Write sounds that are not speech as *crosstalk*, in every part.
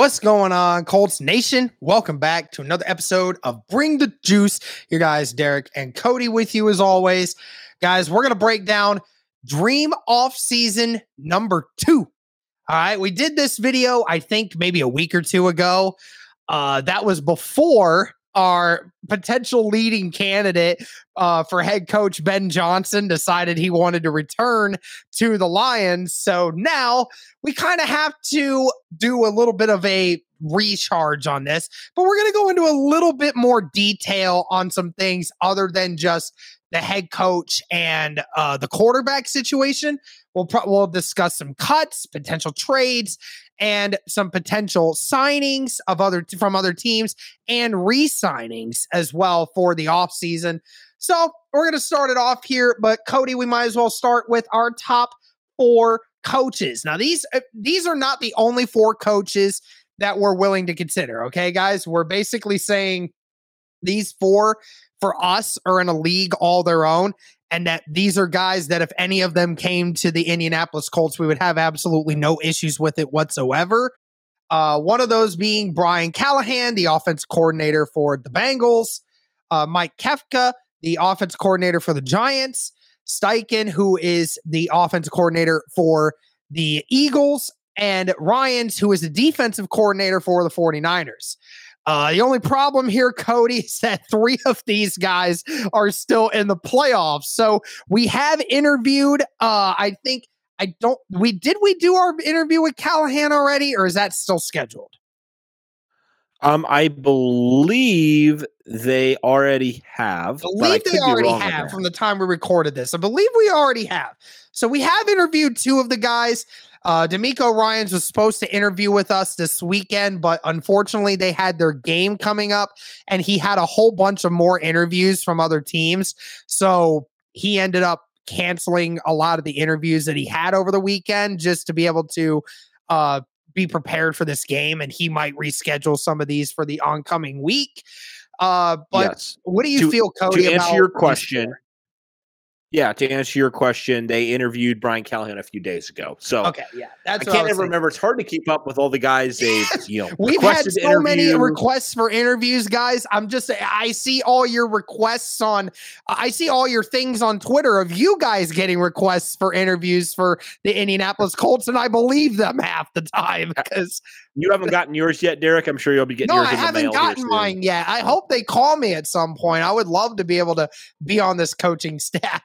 What's going on, Colts Nation? Welcome back to another episode of Bring the Juice. Your guys, Derek and Cody, with you as always. Guys, we're going to break down Dream Off Season number two. All right, we did this video, I think maybe a week or two ago. Uh, that was before our potential leading candidate uh, for head coach Ben Johnson decided he wanted to return to the Lions. So now we kind of have to do a little bit of a recharge on this, but we're going to go into a little bit more detail on some things other than just the head coach and uh, the quarterback situation. We'll pro- we'll discuss some cuts, potential trades, and some potential signings of other from other teams and re-signings as well for the offseason. So we're going to start it off here, but Cody, we might as well start with our top four coaches. Now these uh, these are not the only four coaches that we're willing to consider. Okay, guys, we're basically saying these four for us are in a league all their own and that these are guys that if any of them came to the Indianapolis Colts, we would have absolutely no issues with it whatsoever. Uh, one of those being Brian Callahan, the offense coordinator for the Bengals, uh, Mike Kafka, the offense coordinator for the Giants, Steichen, who is the offense coordinator for the Eagles, and Ryans, who is the defensive coordinator for the 49ers. Uh, the only problem here, Cody, *laughs* is that three of these guys are still in the playoffs. So we have interviewed, uh, I think, I don't, we did we do our interview with Callahan already, or is that still scheduled? Um, I believe they already have. I believe they already have from the time we recorded this. I believe we already have. So we have interviewed two of the guys. Uh, DeMeco Ryans was supposed to interview with us this weekend, but unfortunately, they had their game coming up, and he had a whole bunch of more interviews from other teams. So he ended up canceling a lot of the interviews that he had over the weekend just to be able to uh, be prepared for this game. And he might reschedule some of these for the oncoming week. Uh, but yes. what do you to, feel, Cody? To answer your question, yeah, to answer your question, they interviewed Brian Callahan a few days ago. So okay, yeah, that's I can't I ever remember. It's hard to keep up with all the guys they you know. We've had so many requests for interviews, guys. I'm just I see all your requests on I see all your things on Twitter of you guys getting requests for interviews for the Indianapolis Colts, and I believe them half the time uh, because you haven't gotten yours yet, Derek. I'm sure you'll be getting. No, yours I haven't gotten mine yet. I hope they call me at some point. I would love to be able to be on this coaching *laughs* staff.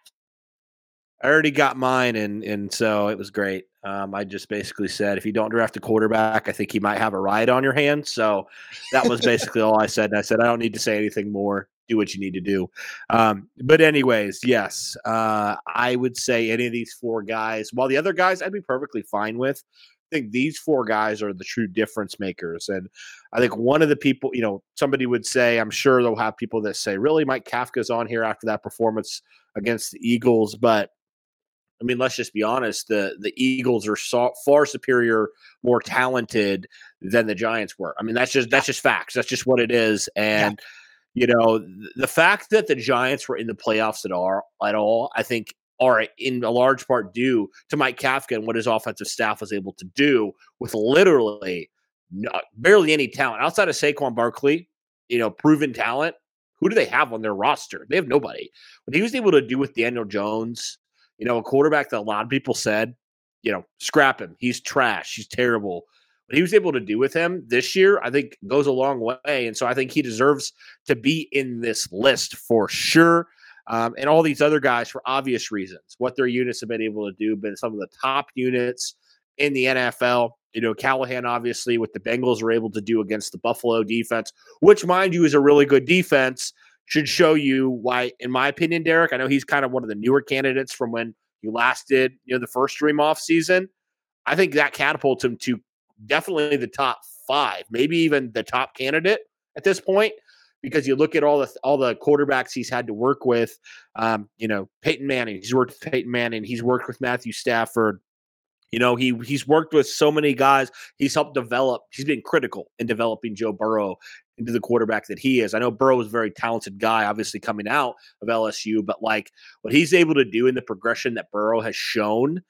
I already got mine, and and so it was great. Um, I just basically said, if you don't draft a quarterback, I think he might have a ride on your hands. So that was *laughs* basically all I said. And I said, I don't need to say anything more. Do what you need to do. Um, but anyways, yes, uh, I would say any of these four guys. While the other guys, I'd be perfectly fine with. I think these four guys are the true difference makers. And I think one of the people, you know, somebody would say, I'm sure they'll have people that say, really, Mike Kafka's on here after that performance against the Eagles, but I mean, let's just be honest. The the Eagles are so, far superior, more talented than the Giants were. I mean, that's just that's just facts. That's just what it is. And yeah. you know, the fact that the Giants were in the playoffs at all, at all, I think are in a large part due to Mike Kafka and what his offensive staff was able to do with literally not, uh, barely any talent outside of Saquon Barkley, you know, proven talent. Who do they have on their roster? They have nobody. What he was able to do with Daniel Jones, you know, a quarterback that a lot of people said, you know, scrap him. He's trash. He's terrible. What he was able to do with him this year, I think, goes a long way. And so I think he deserves to be in this list for sure. Um, and all these other guys for obvious reasons, what their units have been able to do, been some of the top units in the NFL. You know, Callahan, obviously, what the Bengals were able to do against the Buffalo defense, which, mind you, is a really good defense, should show you why, in my opinion, Derek. I know he's kind of one of the newer candidates from when you last did, you know, the first Dream off season. I think that catapults him to definitely the top five, maybe even the top candidate at this point. Because you look at all the all the quarterbacks he's had to work with, um, you know Peyton Manning. He's worked with Peyton Manning. He's worked with Matthew Stafford. You know, he he's worked with so many guys. He's helped develop. He's been critical in developing Joe Burrow into the quarterback that he is. I know Burrow is a very talented guy, obviously coming out of LSU, but like what he's able to do in the progression that Burrow has shown,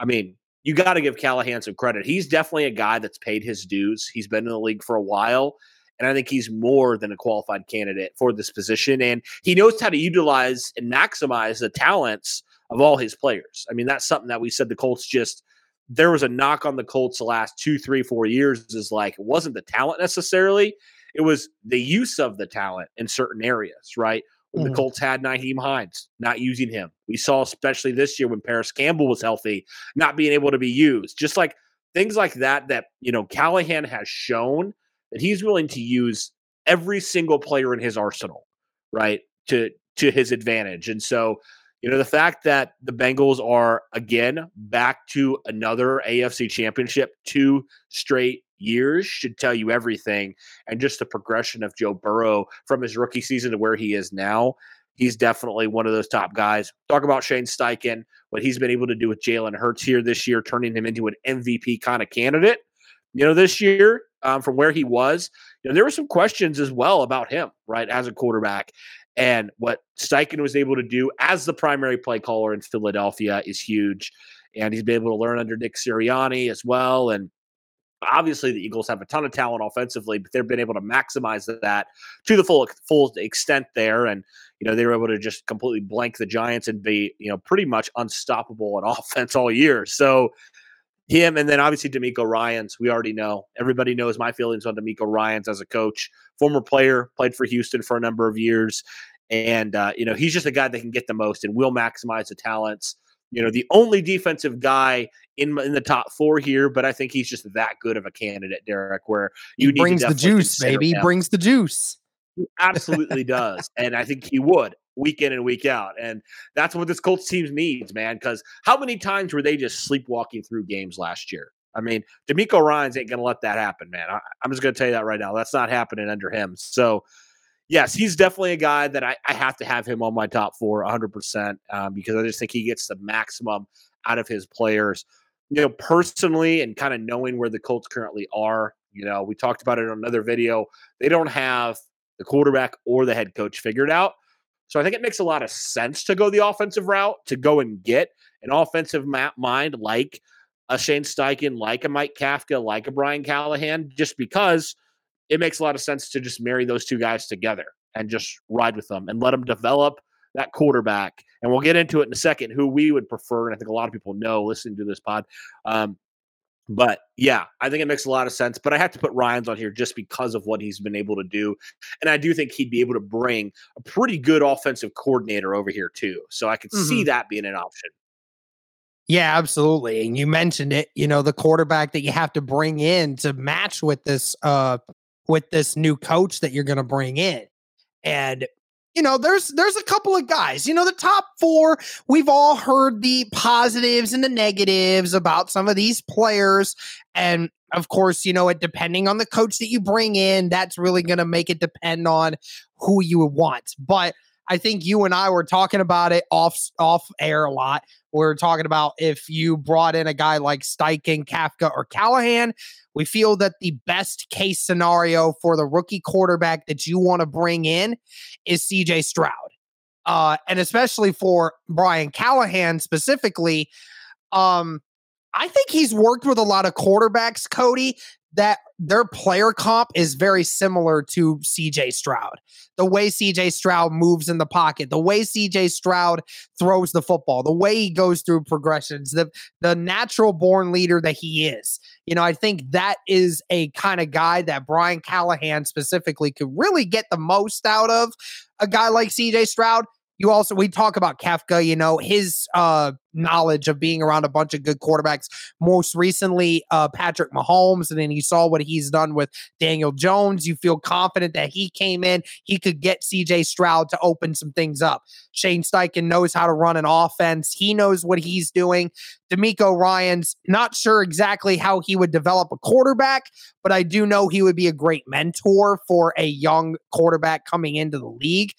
I mean, you got to give Callahan some credit. He's definitely a guy that's paid his dues. He's been in the league for a while. And I think he's more than a qualified candidate for this position. And he knows how to utilize and maximize the talents of all his players. I mean, that's something that we said the Colts just there was a knock on the Colts the last two, three, four years is like it wasn't the talent necessarily. It was the use of the talent in certain areas, right? When mm-hmm. the Colts had Nyheim Hines, not using him. We saw, especially this year when Parris Campbell was healthy, not being able to be used. Just like things like that, that, you know, Callahan has shown that he's willing to use every single player in his arsenal, right? To, to his advantage. And so you know, the fact that the Bengals are again back to another AFC championship, two straight years should tell you everything. And just the progression of Joe Burrow from his rookie season to where he is now, he's definitely one of those top guys. Talk about Shane Steichen, what he's been able to do with Jalen Hurts here this year, turning him into an MVP kind of candidate. You know, this year um, from where he was, you know, there were some questions as well about him, right, as a quarterback. And what Steichen was able to do as the primary play caller in Philadelphia is huge. And he's been able to learn under Nick Sirianni as well. And obviously the Eagles have a ton of talent offensively, but they've been able to maximize that to the full full extent there. And you know they were able to just completely blank the Giants and be you know pretty much unstoppable in *laughs* offense all year. So him and then obviously DeMeco Ryans, we already know. Everybody knows my feelings on DeMeco Ryans as a coach, former player, played for Houston for a number of years. And, uh, you know, he's just a guy that can get the most and will maximize the talents. You know, the only defensive guy in in the top four here, but I think he's just that good of a candidate, Derek. Where you he brings the juice, baby, him. brings the juice. He absolutely does, and I think he would week in and week out. And that's what this Colts team needs, man. Because how many times were they just sleepwalking through games last year? I mean, DeMeco Ryans ain't going to let that happen, man. I, am just going to tell you that right now. That's not happening under him. So, yes, he's definitely a guy that I, I have to have him on my top four 100% um, because I just think he gets the maximum out of his players. You know, personally, and kind of knowing where the Colts currently are, you know, we talked about it in another video. They don't have the quarterback or the head coach figured out. So I think it makes a lot of sense to go the offensive route to go and get an offensive mind like a Shane Steichen, like a Mike Kafka, like a Brian Callahan, just because it makes a lot of sense to just marry those two guys together and just ride with them and let them develop that quarterback. And we'll get into it in a second who we would prefer. And I think a lot of people know listening to this pod. Um, but yeah, I think it makes a lot of sense. But I have to put Ryans on here just because of what he's been able to do. And I do think he'd be able to bring a pretty good offensive coordinator over here, too. So I could mm-hmm. see that being an option. Yeah, absolutely. And you mentioned it, you know, the quarterback that you have to bring in to match with this uh with this new coach that you're going to bring in. And you know, there's there's a couple of guys. You know, the top four, we've all heard the positives and the negatives about some of these players. And of course, you know, it depending on the coach that you bring in, that's really gonna make it depend on who you want. But I think you and I were talking about it off off air a lot. We are talking about if you brought in a guy like Steichen, Kafka, or Callahan, we feel that the best case scenario for the rookie quarterback that you want to bring in is CJ Stroud. uh, and especially for Brian Callahan specifically. Um, I think he's worked with a lot of quarterbacks, Cody, that their player comp is very similar to CJ Stroud. The way CJ Stroud moves in the pocket, the way CJ Stroud throws the football, the way he goes through progressions, the the natural born leader that he is. You know, I think that is a kind of guy that Brian Callahan specifically could really get the most out of. A guy like CJ Stroud, you also we talk about Kafka, you know, his uh knowledge of being around a bunch of good quarterbacks. Most recently, uh Patrick Mahomes, and then you saw what he's done with Daniel Jones. You feel confident that he came in, he could get CJ Stroud to open some things up. Shane Steichen knows how to run an offense. He knows what he's doing. DeMeco Ryans, not sure exactly how he would develop a quarterback, but I do know he would be a great mentor for a young quarterback coming into the league.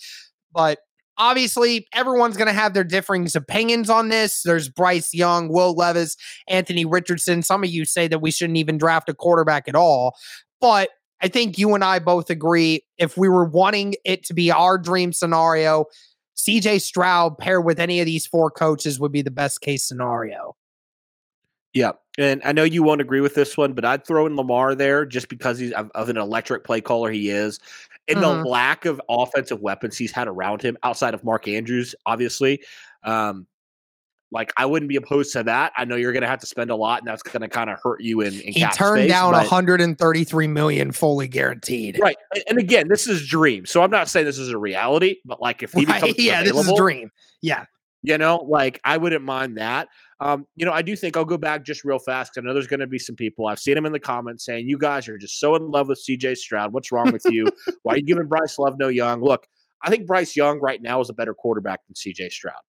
But obviously everyone's going to have their differing opinions on this. There's Bryce Young, Will Levis, Anthony Richardson. Some of you say that we shouldn't even draft a quarterback at all. But I think you and I both agree if we were wanting it to be our dream scenario, CJ Stroud paired with any of these four coaches would be the best case scenario. Yeah. And I know you won't agree with this one, but I'd throw in Lamar there just because he's of, of an electric play caller he is. And mm-hmm. the lack of offensive weapons he's had around him outside of Mark Andrews, obviously. Um, like I wouldn't be opposed to that. I know you're going to have to spend a lot, and that's going to kind of hurt you in. in he turned space, down 133 million fully guaranteed. Right, and again, this is dream. So I'm not saying this is a reality, but like if he right. becomes *laughs* yeah, this is dream. Yeah, you know, like I wouldn't mind that. Um, you know, I do think I'll go back just real fast because I know there's going to be some people. I've seen them in the comments saying, "You guys are just so in love with CJ Stroud. What's wrong with you? Why are you giving Bryce Love no Young?" Look, I think Bryce Young right now is a better quarterback than CJ Stroud.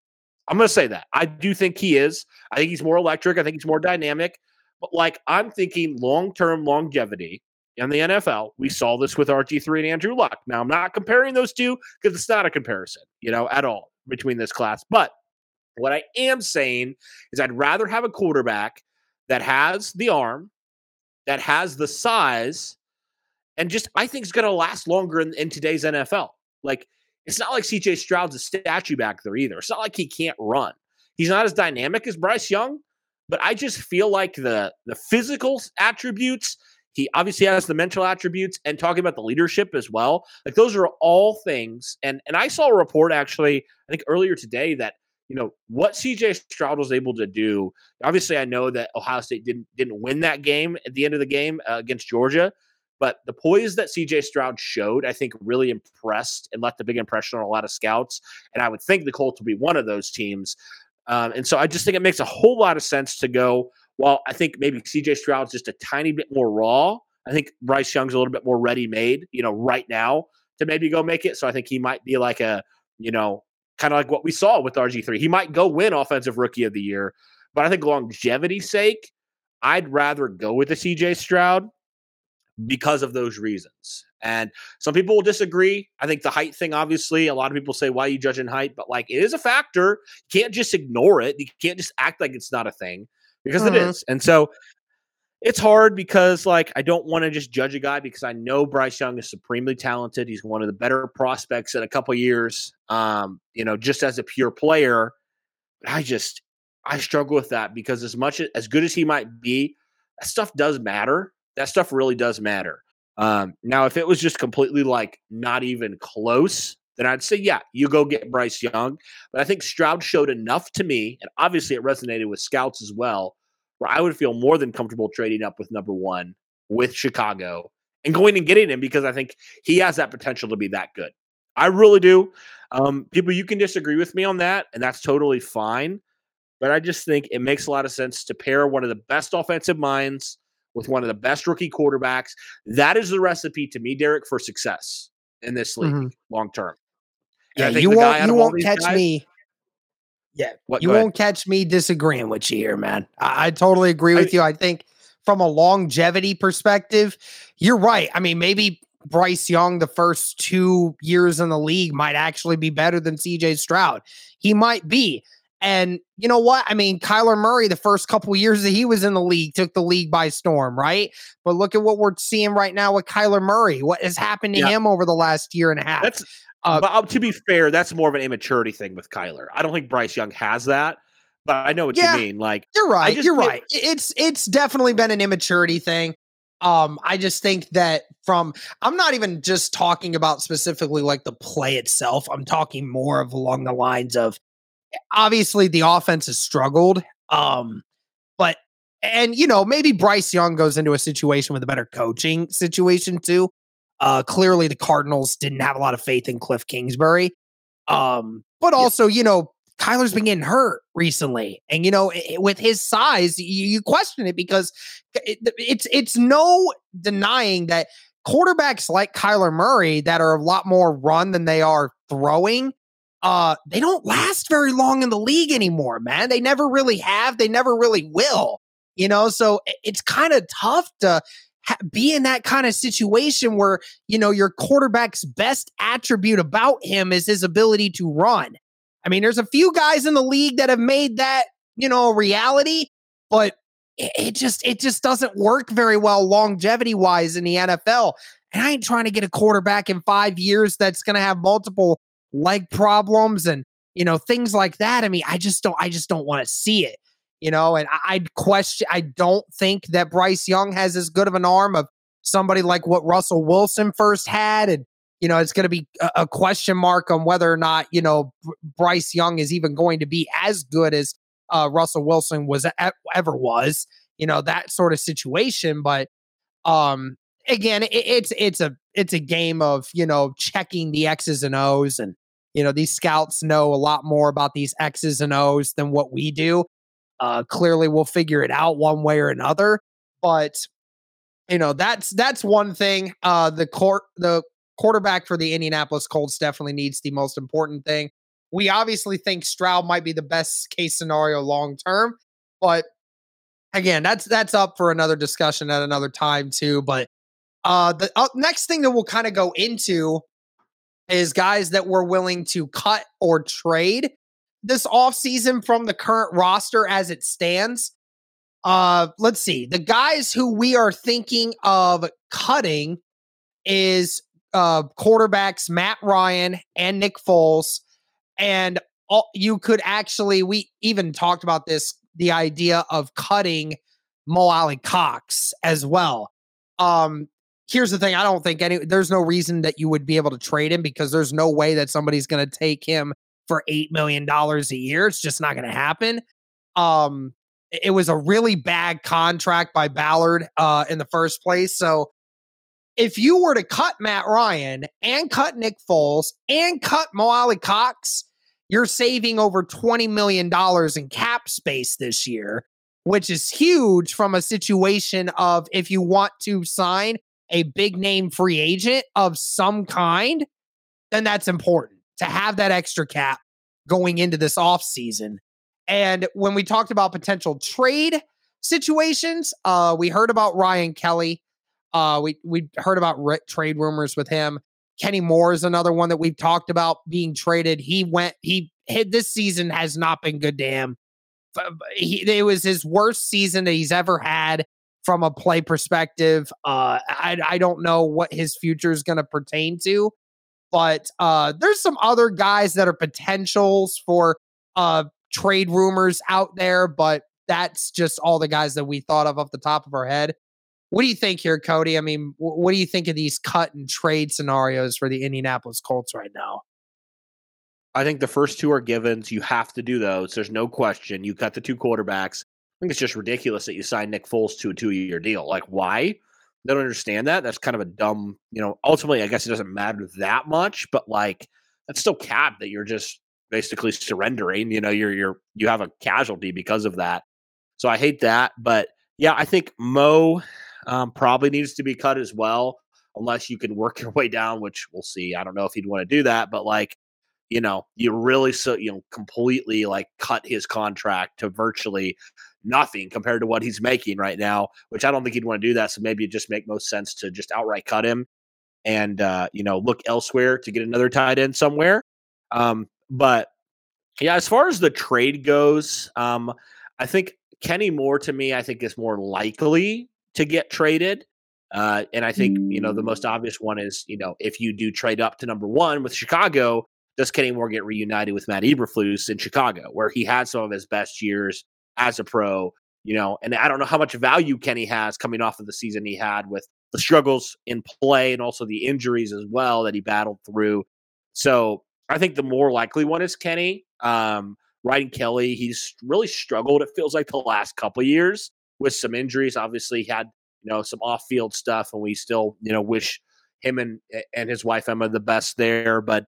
I'm going to say that. I do think he is. I think he's more electric. I think he's more dynamic. But like, I'm thinking long term longevity in the NFL. We saw this with RG3 and Andrew Luck. Now, I'm not comparing those two because it's not a comparison, you know, at all between this class. But what I am saying is I'd rather have a quarterback that has the arm, that has the size, and just I think is going to last longer in, in today's NFL. Like it's not like CJ Stroud's a statue back there either. It's not like he can't run. He's not as dynamic as Bryce Young, but I just feel like the the physical attributes. He obviously has the mental attributes and talking about the leadership as well. Like those are all things. And and I saw a report actually, I think earlier today that you know what CJ Stroud was able to do. Obviously, I know that Ohio State didn't didn't win that game at the end of the game uh, against Georgia, but the poise that CJ Stroud showed, I think, really impressed and left a big impression on a lot of scouts. And I would think the Colts will be one of those teams. Um, and so I just think it makes a whole lot of sense to go. Well, I think maybe CJ Stroud's just a tiny bit more raw. I think Bryce Young's a little bit more ready made, you know, right now to maybe go make it. So I think he might be like a, you know, kind of like what we saw with RG3. He might go win Offensive Rookie of the Year, but I think longevity's sake, I'd rather go with the CJ Stroud because of those reasons. And some people will disagree. I think the height thing, obviously, a lot of people say, why are you judging height? But like, it is a factor. You can't just ignore it. You can't just act like it's not a thing because mm-hmm. it is. And so it's hard because like I don't want to just judge a guy because I know Bryce Young is supremely talented. He's one of the better prospects in a couple years. Um, you know, just as a pure player, I just I struggle with that because as much as good as he might be, that stuff does matter. That stuff really does matter. Um, now, if it was just completely like not even close, then I'd say, yeah, you go get Bryce Young. But I think Stroud showed enough to me, and obviously it resonated with scouts as well, where I would feel more than comfortable trading up with number one with Chicago and going and getting him because I think he has that potential to be that good. I really do. Um, people, you can disagree with me on that, and that's totally fine. But I just think it makes a lot of sense to pair one of the best offensive minds with one of the best rookie quarterbacks. That is the recipe to me, Derek, for success in this league mm-hmm. long term. Yeah, you won't you won't catch guys, me yeah, what, you won't catch me disagreeing with you here, man. I, I totally agree with I, you. I think from a longevity perspective, you're right. I mean, maybe Bryce Young the first two years in the league might actually be better than CJ Stroud. He might be. And you know what? I mean, Kyler Murray, the first couple years that he was in the league, took the league by storm, right? But look at what we're seeing right now with Kyler Murray. What has happened to yeah. him over the last year and a half? That's Uh, but uh, to be fair, that's more of an immaturity thing with Kyler. I don't think Bryce Young has that, but I know what yeah, you mean. Like you're right. You're right. It's it's definitely been an immaturity thing. Um, I just think that from I'm not even just talking about specifically like the play itself. I'm talking more of along the lines of obviously the offense has struggled. Um, but and you know, maybe Bryce Young goes into a situation with a better coaching situation too. Uh clearly the Cardinals didn't have a lot of faith in Cliff Kingsbury. Um, but also, you know, Kyler's been getting hurt recently, and you know, with his size, you, you question it because it, it's it's no denying that quarterbacks like Kyler Murray that are a lot more run than they are throwing. Uh, they don't last very long in the league anymore, man. They never really have. They never really will. You know, so it's kind of tough to ha- be in that kind of situation where you know your quarterback's best attribute about him is his ability to run I mean, there's a few guys in the league that have made that, you know, a reality, but it, it just it just doesn't work very well longevity wise in the NFL. And I ain't trying to get a quarterback in five years that's going to have multiple leg problems and you know things like that. I mean, I just don't I just don't want to see it. You know, and I, I'd question. I don't think that Bryce Young has as good of an arm of somebody like what Russell Wilson first had, and you know, it's going to be a, a, question mark on whether or not, you know, Bryce Young is even going to be as good as uh, Russell Wilson was ever was, you know, that sort of situation. But um, again, it, it's it's a it's a game of you know checking the X's and O's, and you know these scouts know a lot more about these X's and O's than what we do. Uh, clearly, we'll figure it out one way or another. But you know that's that's one thing. Uh, the court the quarterback for the Indianapolis Colts definitely needs the most important thing. We obviously think Stroud might be the best case scenario long term, but again, that's that's up for another discussion at another time too. But uh, the uh, next thing that we'll kind of go into is guys that we're willing to cut or trade this offseason from the current roster as it stands. Uh, let's see. The guys who we are thinking of cutting is uh, quarterbacks Matt Ryan and Nick Foles, and all, you could actually we even talked about this the idea of cutting Mo Alie-Cox as well. Um, here's the thing: I don't think any there's no reason that you would be able to trade him because there's no way that somebody's going to take him for eight million dollars a year. It's just not going to happen. Um, it was a really bad contract by Ballard uh, in the first place, so if you were to cut Matt Ryan and cut Nick Foles and cut Mo Alie-Cox, you're saving over $20 million in cap space this year, which is huge from a situation of if you want to sign a big name free agent of some kind, then that's important to have that extra cap going into this offseason. And when we talked about potential trade situations, uh, we heard about Ryan Kelly. Uh, we we heard about trade rumors with him. Kenny Moore is another one that we've talked about being traded. He went. He hit this season has not been good to. He, it was his worst season that he's ever had from a play perspective. Uh, I I don't know what his future is going to pertain to, but uh, there's some other guys that are potentials for uh, trade rumors out there, but that's just all the guys that we thought of off the top of our head. What do you think here, Cody? I mean, what do you think of these cut and trade scenarios for the Indianapolis Colts right now? I think the first two are givens. You have to do those. There's no question. You cut the two quarterbacks. I think it's just ridiculous that you signed Nick Foles to a two year deal. Like, why? They don't understand that. That's kind of a dumb, you know, ultimately, I guess it doesn't matter that much, but like, that's still cap that you're just basically surrendering. You know, you're, you're, you have a casualty because of that. So I hate that. But yeah, I think Mo, um, probably needs to be cut as well, unless you can work *laughs* your way down, which we'll see. I don't know if he'd want to do that, but like, you know, you really so you know completely like cut his contract to virtually nothing compared to what he's making right now, which I don't think he'd want to do that. So maybe it just make most sense to just outright cut him and uh, you know look elsewhere to get another tight end somewhere. Um, but yeah, as far as the trade goes, um, I think Kenny Moore to me, I think is more likely to get traded. Uh, and I think, you know, the most obvious one is, you know, if you do trade up to number one with Chicago, does Kenny Moore get reunited with Matt Eberflus in Chicago, where he had some of his best years as a pro, you know, and I don't know how much value Kenny has coming off of the season he had with the struggles in play and also the injuries as well that he battled through. So I think the more likely one is Kenny. Um, Ryan Kelly, he's really struggled, it feels like the last couple years with some injuries. Obviously, he had, you know, some off field stuff, and we still, you know, wish him and and his wife Emma the best there. But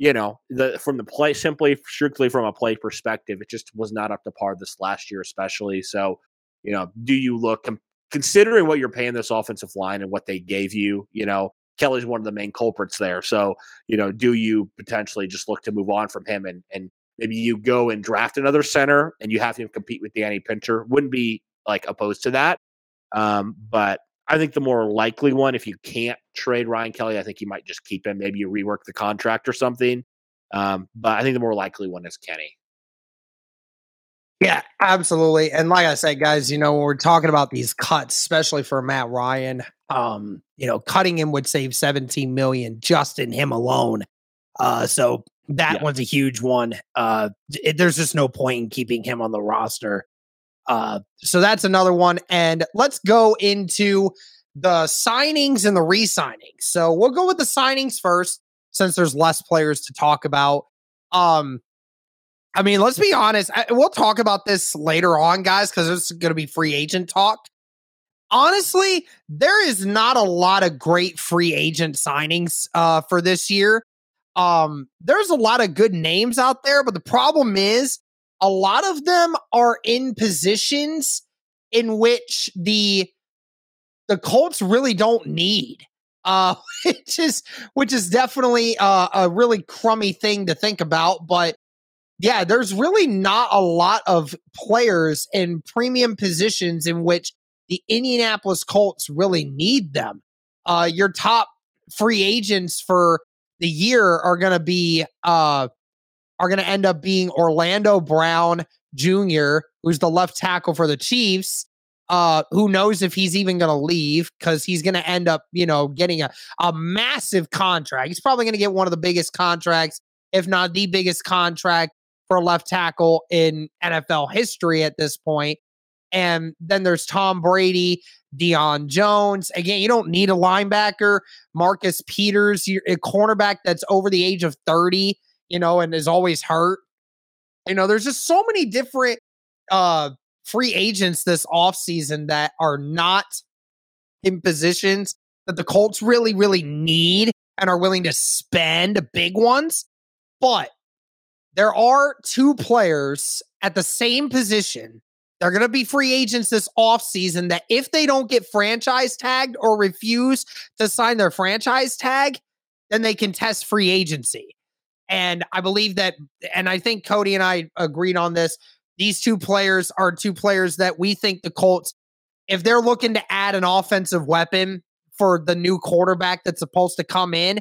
you know, the from the play, simply strictly from a play perspective, it just was not up to par this last year, especially. So, you know, do you look considering what you're paying this offensive line and what they gave you? You know, Kelly's one of the main culprits there. So, you know, do you potentially just look to move on from him and and maybe you go and draft another center and you have him compete with Danny Pinter? Wouldn't be like opposed to that. Um, but I think the more likely one, if you can't trade Ryan Kelly, I think you might just keep him. Maybe you rework the contract or something. Um, but I think the more likely one is Kenny. Yeah, absolutely. And like I said, guys, you know, when we're talking about these cuts, especially for Matt Ryan, um, you know, cutting him would save 17 million just in him alone. Uh, so that yeah. one's a huge one. Uh, it, there's just no point in keeping him on the roster. Uh, so that's another one. And let's go into the signings and the re signings. So we'll go with the signings first since there's less players to talk about. Um, I mean, let's be honest. I, we'll talk about this later on, guys, because it's going to be free agent talk. Honestly, there is not a lot of great free agent signings uh, for this year. Um, there's a lot of good names out there, but the problem is a lot of them are in positions in which the the Colts really don't need. Uh, *laughs* which is which is definitely uh, a really crummy thing to think about, but yeah, there's really not a lot of players in premium positions in which the Indianapolis Colts really need them. Uh, your top free agents for the year are going to be uh, are going to end up being Orlando Brown Jr., who's the left tackle for the Chiefs. Uh, who knows if he's even going to leave because he's going to end up, you know, getting a, a massive contract. He's probably going to get one of the biggest contracts, if not the biggest contract for a left tackle in NFL history at this point. And then there's Tom Brady, Deion Jones. Again, you don't need a linebacker. Marcus Peters, a cornerback that's over the age of 30 you know, and is always hurt. You know, there's just so many different uh free agents this offseason that are not in positions that the Colts really, really need and are willing to spend big ones. But there are two players at the same position. They're going to be free agents this offseason that if they don't get franchise tagged or refuse to sign their franchise tag, then they can test free agency. And I believe that, and I think Cody and I agreed on this. These two players are two players that we think the Colts, if they're looking to add an offensive weapon for the new quarterback that's supposed to come in,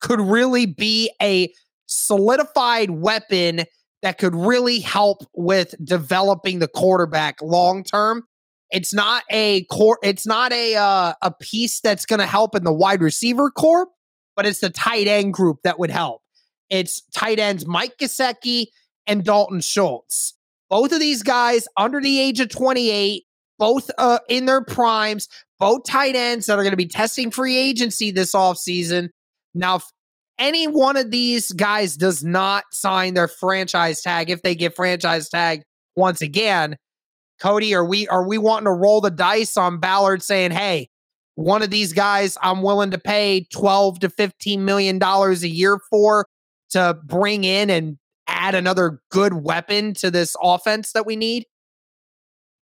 could really be a solidified weapon that could really help with developing the quarterback long term. It's not a core. It's not a uh, a piece that's going to help in the wide receiver corps, but it's the tight end group that would help. It's tight ends Mike Gesicki and Dalton Schultz. Both of these guys under the age of 28, both uh, in their primes, both tight ends that are going to be testing free agency this offseason. Now, if any one of these guys does not sign their franchise tag, if they get franchise tag once again, Cody, are we are we wanting to roll the dice on Ballard saying, hey, one of these guys I'm willing to pay 12 to 15 million dollars a year for to bring in and add another good weapon to this offense that we need?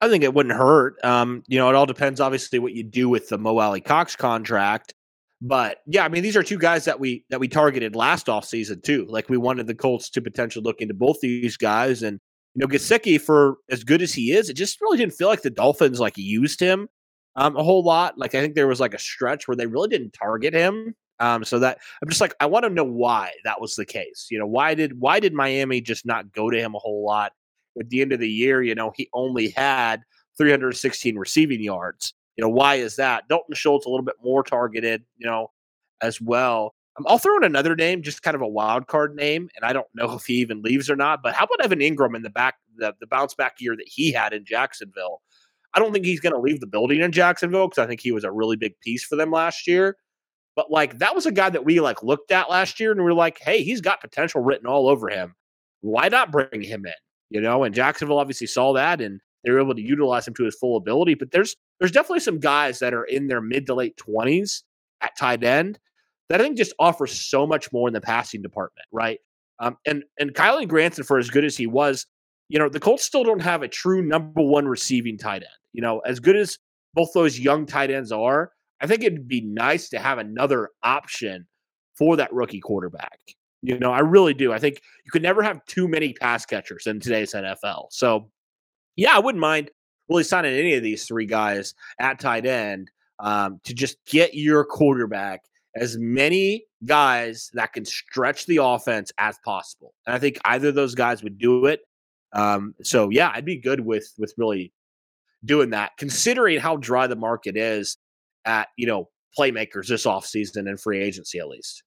I think it wouldn't hurt. Um, you know, it all depends, obviously, what you do with the Mo Alie-Cox contract. But yeah, I mean, these are two guys that we that we targeted last offseason too. Like we wanted the Colts to potentially look into both these guys. And you know, Gesicki, for as good as he is, it just really didn't feel like the Dolphins like used him um, a whole lot. Like I think there was like a stretch where they really didn't target him. Um, so that I'm just like, I want to know why that was the case. You know, why did why did Miami just not go to him a whole lot? At the end of the year, you know, he only had 316 receiving yards You know, why is that? Dalton Schultz a little bit more targeted, you know, as well. Um, I'll throw in another name, just kind of a wild card name, and I don't know if he even leaves or not. But how about Evan Engram in the back, the, the bounce back year that he had in Jacksonville? I don't think he's going to leave the building in Jacksonville because I think he was a really big piece for them last year. But like that was a guy that we like looked at last year and we are like, hey, he's got potential written all over him. Why not bring him in? You know, and Jacksonville obviously saw that and they were able to utilize him to his full ability. But there's there's definitely some guys that are in their mid to late twenties at tight end that I think just offers so much more in the passing department, right? Um, and and Kylen Granson, for as good as he was, you know, the Colts still don't have a true number one receiving tight end. You know, as good as both those young tight ends are, I think it'd be nice to have another option for that rookie quarterback. You know, I really do. I think you could never have too many pass catchers in today's NFL. So, yeah, I wouldn't mind really signing any of these three guys at tight end um, to just get your quarterback as many guys that can stretch the offense as possible. And I think either of those guys would do it. Um, so yeah, I'd be good with with really doing that, considering how dry the market is at, you know, playmakers this offseason and free agency at least.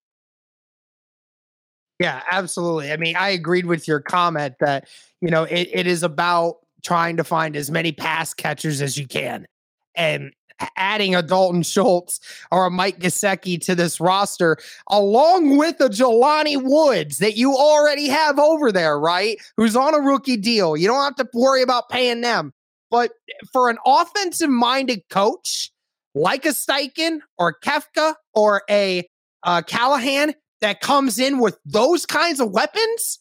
Yeah, absolutely. I mean, I agreed with your comment that, you know, it, it is about trying to find as many pass catchers as you can. And adding a Dalton Schultz or a Mike Gesicki to this roster, along with a Jelani Woods that you already have over there, right? Who's on a rookie deal. You don't have to worry about paying them. But for an offensive minded coach like a Steichen or Kafka or a uh, Callahan that comes in with those kinds of weapons,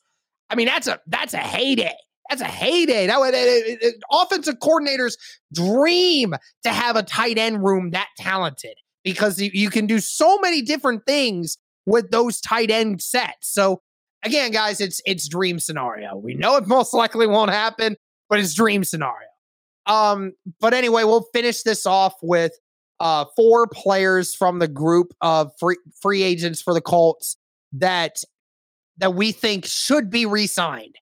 I mean that's a that's a heyday. That's a heyday. That way, offensive coordinators dream to have a tight end room that talented because you, you can do so many different things with those tight end sets. So again, guys, it's it's dream scenario. We know it most likely won't happen, but it's dream scenario. Um, but anyway, we'll finish this off with uh, four players from the group of free free agents for the Colts that that we think should be re-signed.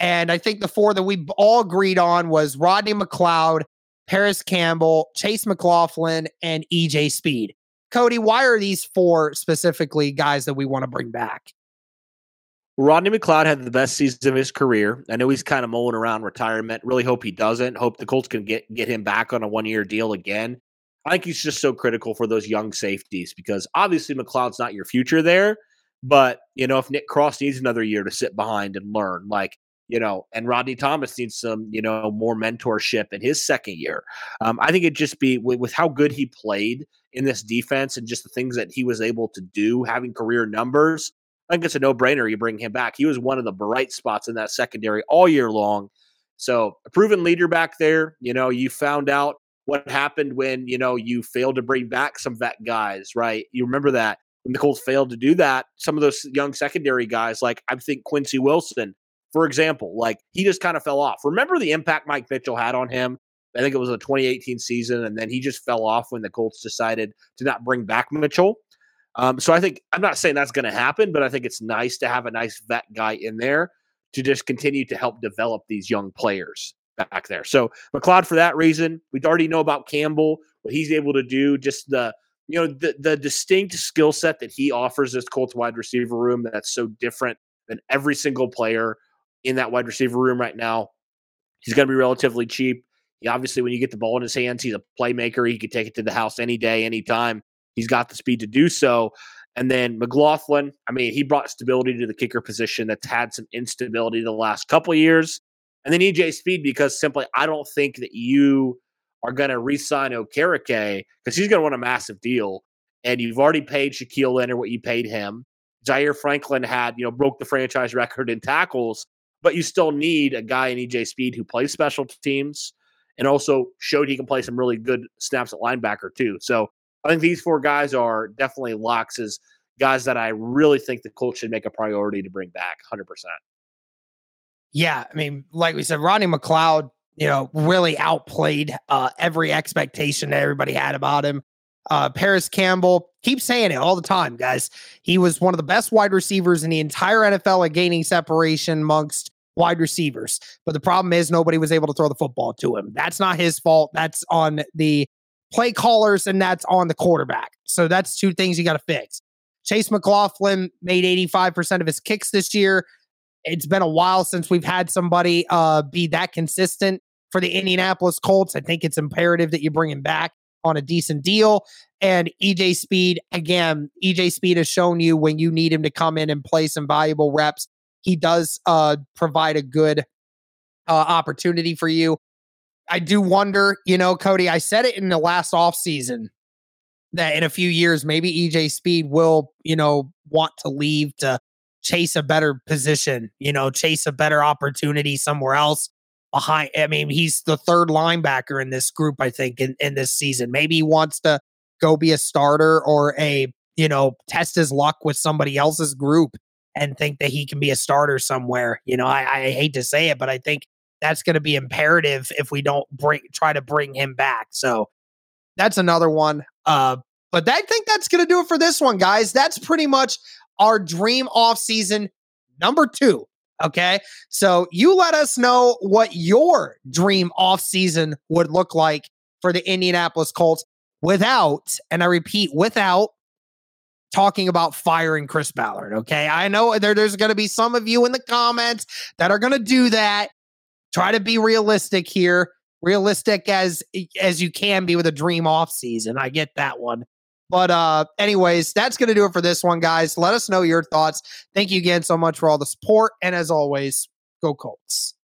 And I think the four that we all agreed on was Rodney McLeod, Parris Campbell, Chase McLaughlin, and EJ Speed. Cody, why are these four specifically guys that we want to bring back? Rodney McLeod had the best season of his career. I know he's kind of mulling around retirement. Really hope he doesn't. Hope the Colts can get get him back on a one year deal again. I think he's just so critical for those young safeties because obviously McLeod's not your future there. But, you know, if Nick Cross needs another year to sit behind and learn, like, you know, and Rodney Thomas needs some, you know, more mentorship in his second year. Um, I think it'd just be with, with how good he played in this defense and just the things that he was able to do, having career numbers. I think it's a no brainer you bring him back. He was one of the bright spots in that secondary all year long. So, a proven leader back there. You know, you found out what happened when you know you failed to bring back some vet guys, right? You remember that when the Colts failed to do that. Some of those young secondary guys, like I think Quincy Wilson, for example, like he just kind of fell off. Remember the impact Mike Mitchell had on him? I think it was a 2018 season, and then he just fell off when the Colts decided to not bring back Mitchell. Um, so I think I'm not saying that's going to happen, but I think it's nice to have a nice vet guy in there to just continue to help develop these young players back there. So McLeod, for that reason, we already know about Campbell, what he's able to do, just the you know the the distinct skill set that he offers this Colts wide receiver room that's so different than every single player in that wide receiver room right now. He's going to be relatively cheap. He obviously, when you get the ball in his hands, he's a playmaker. He could take it to the house any day, anytime. He's got the speed to do so. And then McLaughlin, I mean, he brought stability to the kicker position that's had some instability the last couple years. And then EJ Speed, because simply I don't think that you are going to re-sign Okereke because he's going to want a massive deal. And you've already paid Shaquille Leonard what you paid him. Zaire Franklin had, you know, broke the franchise record in tackles, but you still need a guy in EJ Speed who plays special teams and also showed he can play some really good snaps at linebacker too. So I think these four guys are definitely locks as guys that I really think the Colts should make a priority to bring back 100%. Yeah, I mean, like we said, Rodney McLeod, you know, really outplayed uh, every expectation that everybody had about him. Uh, Parris Campbell, keep saying it all the time, guys. He was one of the best wide receivers in the entire NFL at gaining separation amongst wide receivers. But the problem is nobody was able to throw the football to him. That's not his fault. That's on the play callers, and that's on the quarterback. So that's two things you got to fix. Chase McLaughlin made 85% of his kicks this year. It's been a while since we've had somebody uh, be that consistent for the Indianapolis Colts. I think it's imperative that you bring him back on a decent deal. And EJ Speed, again, EJ Speed has shown you when you need him to come in and play some valuable reps, he does uh, provide a good uh, opportunity for you. I do wonder, you know, Cody, I said it in the last offseason that in a few years, maybe EJ Speed will, you know, want to leave to chase a better position, you know, chase a better opportunity somewhere else behind. I mean, he's the third linebacker in this group, I think, in, in this season. Maybe he wants to go be a starter or a, you know, test his luck with somebody else's group and think that he can be a starter somewhere. You know, I, I hate to say it, but I think that's going to be imperative if we don't bring try to bring him back. So that's another one. Uh, but I think that's going to do it for this one, guys. That's pretty much our dream off season number two. Okay. So you let us know what your dream off season would look like for the Indianapolis Colts without, and I repeat, without talking about firing Chris Ballard. Okay. I know there, there's going to be some of you in the comments that are going to do that. Try to be realistic here. Realistic as as you can be with a dream off season. I get that one. But uh anyways, that's going to do it for this one guys. Let us know your thoughts. Thank you again so much for all the support and as always, go Colts.